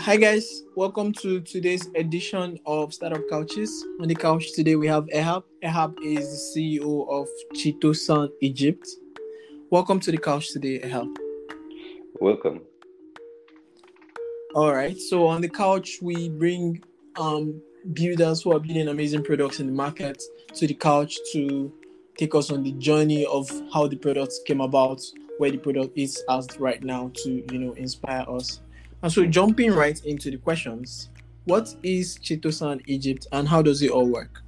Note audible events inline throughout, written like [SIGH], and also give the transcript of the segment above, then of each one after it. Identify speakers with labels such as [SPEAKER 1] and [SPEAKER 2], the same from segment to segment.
[SPEAKER 1] Hi guys, welcome to today's edition of Startup Couches. On the couch today we have Ehab. Ehab is the CEO of Chitosan Egypt. Welcome to the couch today, Ehab.
[SPEAKER 2] Welcome.
[SPEAKER 1] All right. So on the couch we bring um builders who are building amazing products in the market to the couch to take us on the journey of how the products came about, where the product is as right now to you know inspire us. And so jumping right into the questions, what is Chitosan Egypt and how does it all work?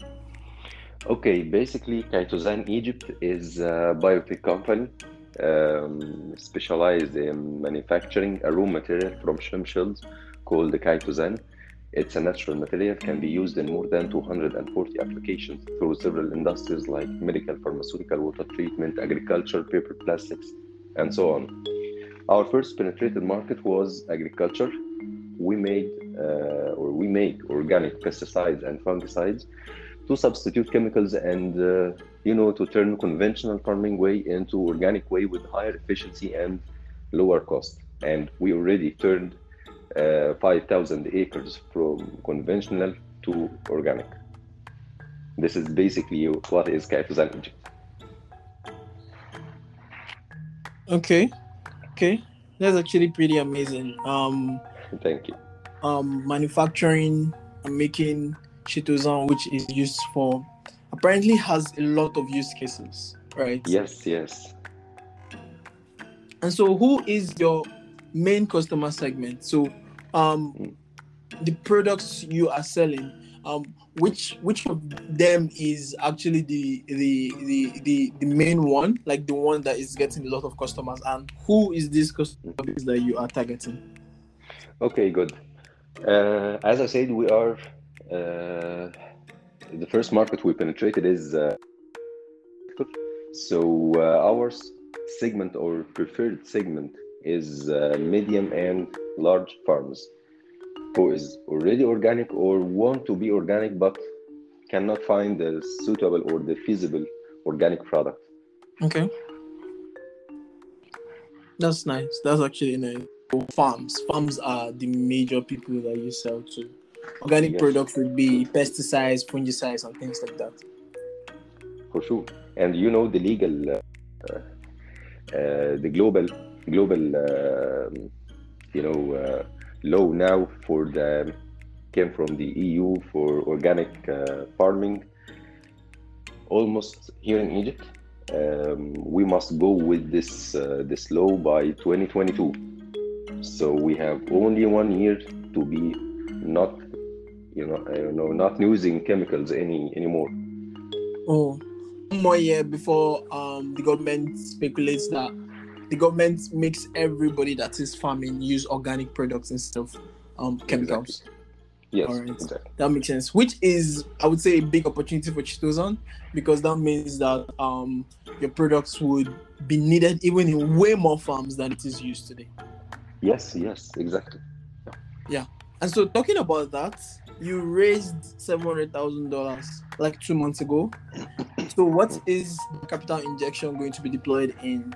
[SPEAKER 2] Okay, basically, Chitosan Egypt is a biotech company um, specialized in manufacturing a raw material from shrimp shells called the chitosan. It's a natural material, can be used in more than 240 applications through several industries like medical, pharmaceutical, water treatment, agriculture, paper, plastics, and so on. Our first penetrated market was agriculture. We made uh, or we make organic pesticides and fungicides to substitute chemicals and uh, you know to turn conventional farming way into organic way with higher efficiency and lower cost. And we already turned uh, 5,000 acres from conventional to organic. This is basically what is Chitosan Egypt.
[SPEAKER 1] Okay. Okay. That's actually pretty amazing. Um
[SPEAKER 2] Thank you.
[SPEAKER 1] um manufacturing and making chitosan which is used for apparently has a lot of use cases, right?
[SPEAKER 2] Yes, yes.
[SPEAKER 1] And so who is your main customer segment? So um
[SPEAKER 2] Mm.
[SPEAKER 1] the products you are selling, um which which of them is actually the the the the, the main one, like the one that is getting a lot of customers and who is this customer that you are targeting?
[SPEAKER 2] Okay, good. Uh, as I said, we are uh, the first market we penetrated is uh, so uh, our segment or preferred segment is uh, medium and large farms who is already organic or want to be organic but cannot find the suitable or the feasible organic product.
[SPEAKER 1] Okay. That's nice. That's actually nice. Farms. Farms are the major people that you sell to. Organic
[SPEAKER 2] Yes.
[SPEAKER 1] products would be pesticides, fungicides, and things like that.
[SPEAKER 2] for sure. And you know the legal, uh, uh, the global, global, um you know, uh, law now for the came from the EU for organic uh, farming. Almost here in Egypt, um, we must go with this uh, this law by 2022. So we have only one year to be not, you know, I don't know, not using chemicals any anymore.
[SPEAKER 1] Oh, one more year before um the government speculates that the government makes everybody that is farming use organic products instead of um chemicals.
[SPEAKER 2] Yes,
[SPEAKER 1] Alright.
[SPEAKER 2] exactly.
[SPEAKER 1] That makes sense. Which is, I would say, a big opportunity for Chitosan because that means that um your products would be needed even in way more farms than it is used today.
[SPEAKER 2] Yes, yes, exactly.
[SPEAKER 1] Yeah, and so, talking about that, you raised seven hundred thousand dollars like two months ago. So, what is the capital injection going to be deployed in,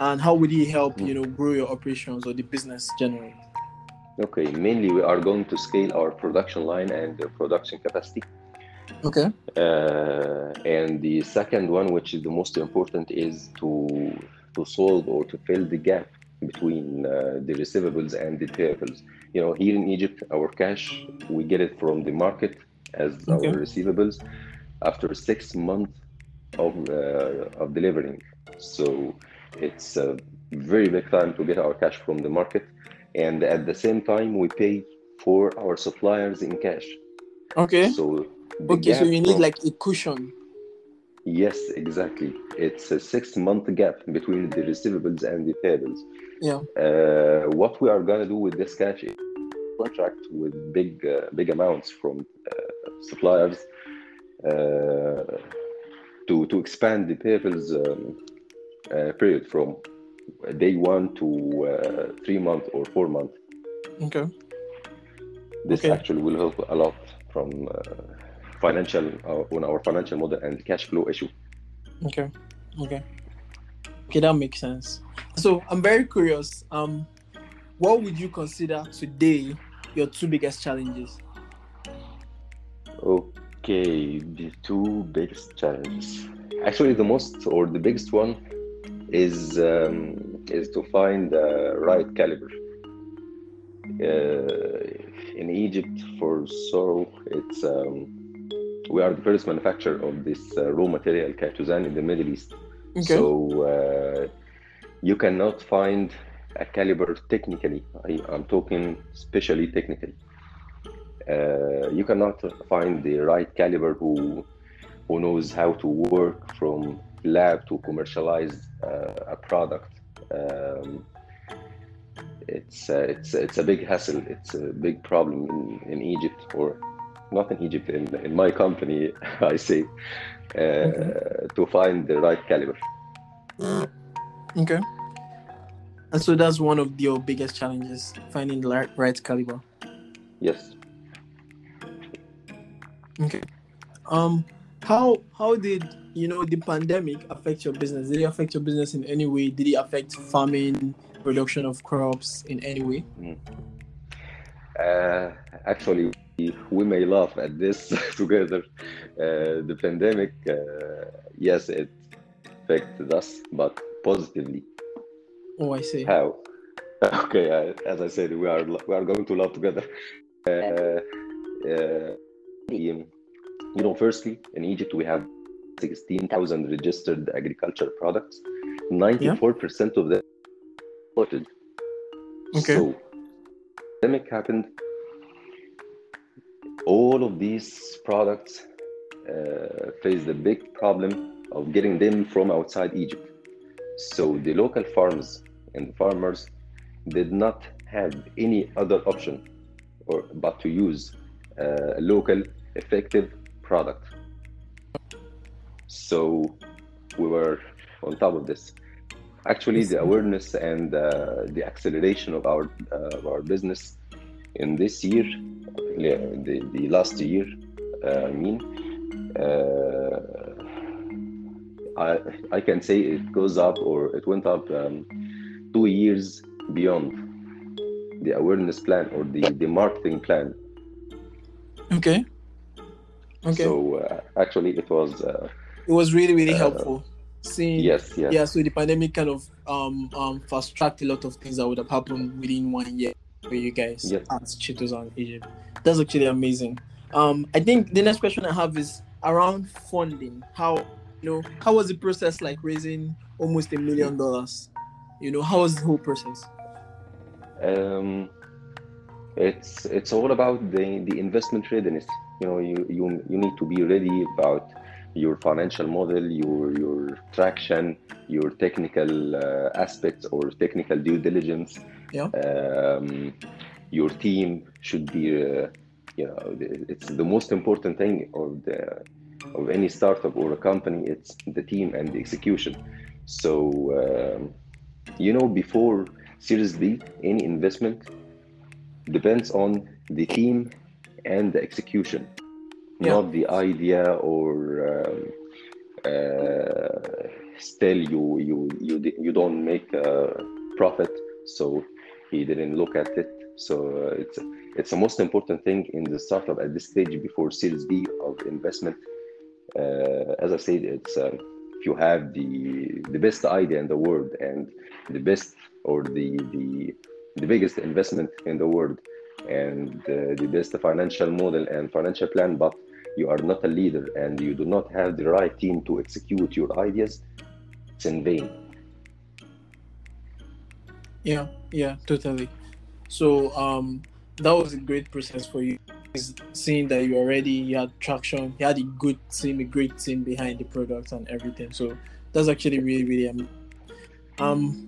[SPEAKER 1] and how would it help you know grow your operations or the business generally?
[SPEAKER 2] Okay, mainly we are going to scale our production line and the production capacity.
[SPEAKER 1] Okay.
[SPEAKER 2] Uh, and the second one, which is the most important, is to to solve or to fill the gap between uh, the receivables and the payables. You know, here in Egypt, our cash we get it from the market as
[SPEAKER 1] Okay.
[SPEAKER 2] our receivables after six months of uh, of delivering. So it's a very big time to get our cash from the market, and at the same time we pay for our suppliers in cash.
[SPEAKER 1] Okay.
[SPEAKER 2] So
[SPEAKER 1] Okay. So you need
[SPEAKER 2] from-
[SPEAKER 1] like a cushion.
[SPEAKER 2] Yes, exactly. It's a six month gap between the receivables and the payables.
[SPEAKER 1] Yeah.
[SPEAKER 2] Uh, what we are gonna do with this cash is contract with big uh, big amounts from uh, suppliers uh, to to expand the payables um, uh, period from day one to uh, three months or four months.
[SPEAKER 1] Okay.
[SPEAKER 2] This
[SPEAKER 1] Okay.
[SPEAKER 2] actually will help a lot from uh, financial uh, on our financial model and cash flow issue.
[SPEAKER 1] Okay. Okay. Okay, that makes sense. So I'm very curious. Um, what would you consider today your two biggest challenges?
[SPEAKER 2] Okay, the two biggest challenges. Actually, the most or the biggest one is um, is to find the right caliber. Uh, in Egypt, for sorrow, it's um, we are the first manufacturer of this uh, raw material chitosan in the Middle East.
[SPEAKER 1] Okay.
[SPEAKER 2] So uh, you cannot find a caliber technically. I, I'm talking specially technically. Uh, you cannot find the right caliber who who knows how to work from lab to commercialize uh, a product. Um, it's uh, it's it's a big hassle. It's a big problem in, in Egypt, or not in Egypt, in, in my company, [LAUGHS] I say, uh,
[SPEAKER 1] Okay.
[SPEAKER 2] to find the right caliber.
[SPEAKER 1] Okay. And so that's one of your biggest challenges, finding the right, right caliber.
[SPEAKER 2] Yes.
[SPEAKER 1] Okay. Um, how how did you know the pandemic affect your business? Did it affect your business in any way? Did it affect farming, production of crops in any way?
[SPEAKER 2] Uh, actually, we, we may laugh at this [LAUGHS] together. Uh, the pandemic, uh, yes, it affected us, but positively.
[SPEAKER 1] Oh, I see.
[SPEAKER 2] How? [LAUGHS] Okay, uh, as I said, we are we are going to laugh together. Uh, uh, the, you know, firstly, in Egypt we have 16,000 registered agriculture products. 94% of them imported.
[SPEAKER 1] Okay.
[SPEAKER 2] So, pandemic happened. All of these products uh, faced a big problem of getting them from outside Egypt. So the local farms and farmers did not have any other option or but to use uh, local effective product. So we were on top of this. Actually, the awareness and uh, the acceleration of our uh, our business in this year, the, the last year, uh, I mean, uh, I, I can say it goes up or it went up um, two years beyond the awareness plan or the, the marketing plan.
[SPEAKER 1] Okay. Okay.
[SPEAKER 2] So uh, actually, it was uh,
[SPEAKER 1] it was really really
[SPEAKER 2] uh,
[SPEAKER 1] helpful. Seeing
[SPEAKER 2] yes, yes,
[SPEAKER 1] yeah, so the pandemic kind of um um fast tracked a lot of things that would have happened within one year for you guys
[SPEAKER 2] Yes.
[SPEAKER 1] at Chitosan Egypt. That's actually amazing. Um, I think the next question I have is around funding. How you know how was the process like raising almost a million dollars? You know, how was the whole process?
[SPEAKER 2] um, it's it's all about the the investment readiness. You know, you you you need to be ready about your financial model, your your traction, your technical uh, aspects or technical due diligence.
[SPEAKER 1] Yeah.
[SPEAKER 2] Um, your team should be, uh, you know, it's the most important thing of the of any startup or a company. It's the team and the execution. So, um, you know, before Series B, any investment depends on the team and the execution,
[SPEAKER 1] Yeah.
[SPEAKER 2] not the idea or um, uh, still you you you you don't make a profit, so he didn't look at it. So uh, it's it's the most important thing in the startup at this stage before Series B of investment. Uh, as I said, it's um, if you have the the best idea in the world and the best or the the the biggest investment in the world and uh, the best financial model and financial plan, but you are not a leader and you do not have the right team to execute your ideas, it's in vain.
[SPEAKER 1] Yeah, yeah, totally. So um that was a great process for you. Seeing that you already you had traction, you had a good team, a great team behind the product and everything. So that's actually really, really am- um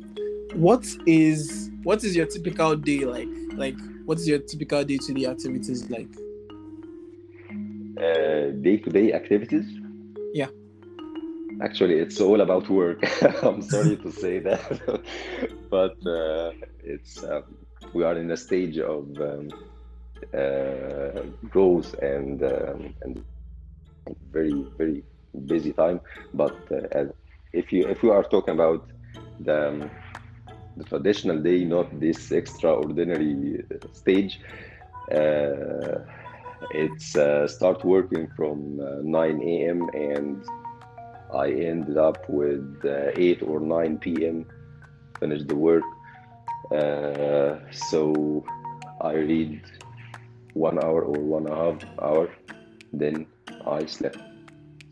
[SPEAKER 1] what is what is your typical day like? Like what is your typical day to day activities like?
[SPEAKER 2] Day to day activities?
[SPEAKER 1] Yeah.
[SPEAKER 2] Actually, it's all about work. [LAUGHS] I'm sorry to say that, [LAUGHS] but uh, it's um, we are in a stage of um, uh, growth and um, and very very busy time. But uh, if you if we are talking about the um, the traditional day, not this extraordinary uh, stage, Uh, it's uh, start working from uh, 9 a.m. and I ended up with uh, 8 or 9 p.m. Finish the work. Uh, so I read one hour or one and a half hour, then I slept.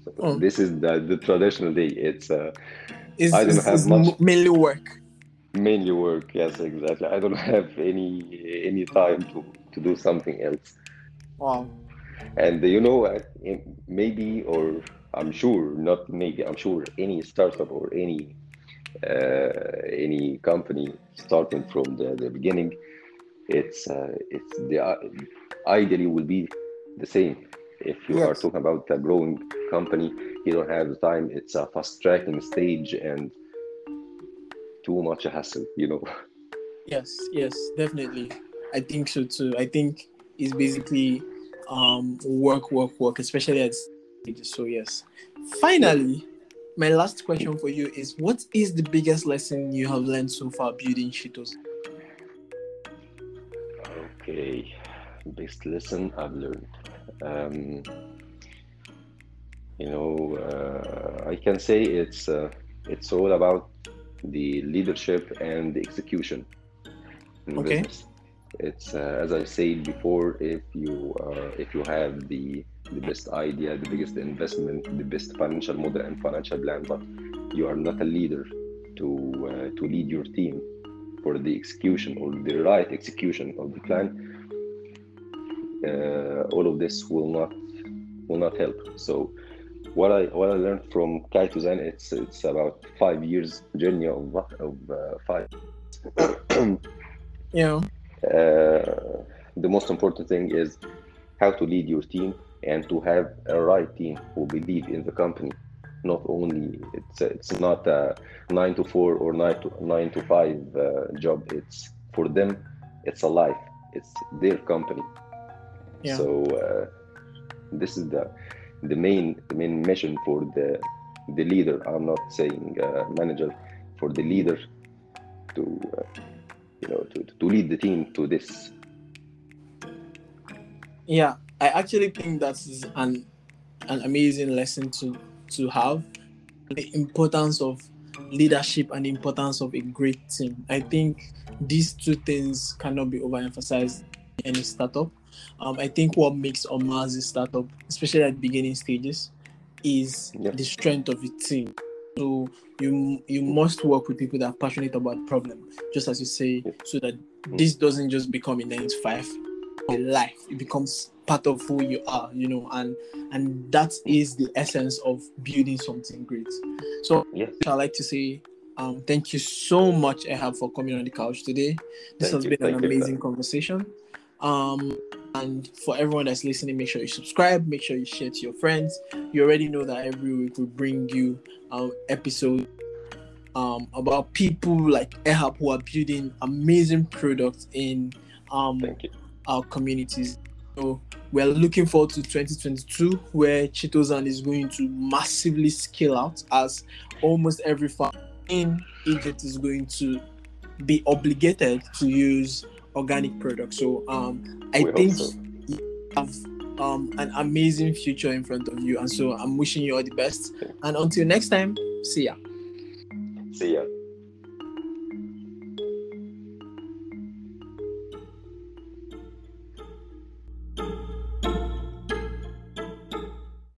[SPEAKER 2] So
[SPEAKER 1] Oh.
[SPEAKER 2] this is the, the traditional day. It's uh, I don't have much.
[SPEAKER 1] mainly work.
[SPEAKER 2] Mainly work. Yes, exactly. I don't [LAUGHS] have any any time to to do something else.
[SPEAKER 1] Wow.
[SPEAKER 2] And you know, uh, maybe or I'm sure, not maybe, I'm sure any startup or any uh, any company starting from the, the beginning, it's uh, it's the uh, ideally will be the same. If you are talking about a growing company, you don't have the time. It's a fast tracking stage and too much hassle. You know. [LAUGHS]
[SPEAKER 1] Yes, yes, definitely. I think so too. I think it's basically um work, work, work, especially at stages. So yes. Finally, my last question for you is what is the biggest lesson you have learned so far building Chitosan?
[SPEAKER 2] Okay, biggest lesson I've learned. Um, you know, uh, I can say it's uh, it's all about the leadership and the execution in
[SPEAKER 1] Okay.
[SPEAKER 2] business. It's uh, as I said before, if you uh, if you have the the best idea, the biggest investment, the best financial model and financial plan, but you are not a leader to uh, to lead your team for the execution or the right execution of the plan, uh, all of this will not will not help. So what I what I learned from Chitosan, it's it's about five years journey of of uh, five. [COUGHS]
[SPEAKER 1] You know,
[SPEAKER 2] uh, the most important thing is how to lead your team and to have a right team who believe in the company. Not only it's it's not a nine to four or nine to nine to five uh, job. It's for them. It's a life. It's their company.
[SPEAKER 1] Yeah.
[SPEAKER 2] So uh, this is the the main the main mission for the the leader. I'm not saying uh, manager for the leader to uh, you know to, to lead the team to this
[SPEAKER 1] yeah, I actually think that's an an amazing lesson to to have the importance of leadership and the importance of a great team. I think these two things cannot be overemphasized any startup. Um, I think what makes Omazi startup, especially at beginning stages, is
[SPEAKER 2] Yeah.
[SPEAKER 1] the strength of the team. So you you must work with people that are passionate about the problem, just as you say,
[SPEAKER 2] Yeah.
[SPEAKER 1] so that this doesn't just become a nine to five, a life. It becomes part of who you are, you know, and and that is the essence of building something great. So
[SPEAKER 2] yes
[SPEAKER 1] I'd like to say um, thank you so much, Ehab, for coming on the couch today. This
[SPEAKER 2] Thank
[SPEAKER 1] has
[SPEAKER 2] you.
[SPEAKER 1] been an
[SPEAKER 2] you,
[SPEAKER 1] amazing
[SPEAKER 2] Fred.
[SPEAKER 1] conversation. Um, and for everyone that's listening, make sure you subscribe, make sure you share to your friends. You already know that every week we bring you um episode um about people like Ehab who are building amazing products in um our communities. So we're looking forward to 2022, where Chitosan is going to massively scale out as almost every farm in Egypt is going to be obligated to use organic products. So um, I
[SPEAKER 2] We
[SPEAKER 1] think
[SPEAKER 2] so.
[SPEAKER 1] you have um, an amazing future in front of you, and so I'm wishing you all the best. And until next time, see ya.
[SPEAKER 2] see ya